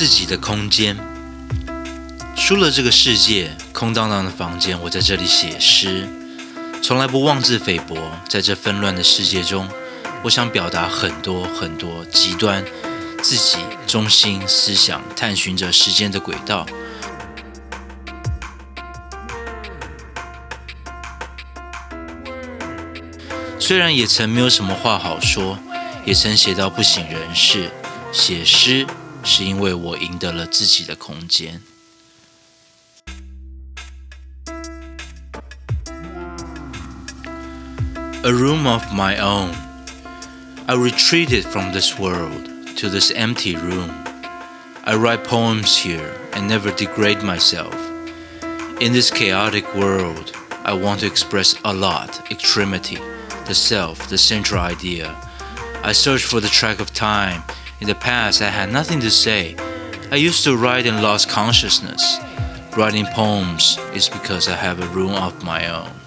自己的空间。输了这个世界，空荡荡的房间，我在这里写诗，从来不妄自菲薄。在这纷乱的世界中，我想表达很多很多极端自己中心思想，探寻着时间的轨道。虽然也曾没有什么话好说，也曾写到不省人事。写诗是因为我赢得了自己的空间。A room of my own. I retreated from this world to this empty room. I write poems here and never degrade myself. In this chaotic world, I want to express a lot, extremity the self, the central idea. I search for the track of time. in the past, I had nothing to say. I used to write and lost consciousness. Writing poems is because I have a room of my own.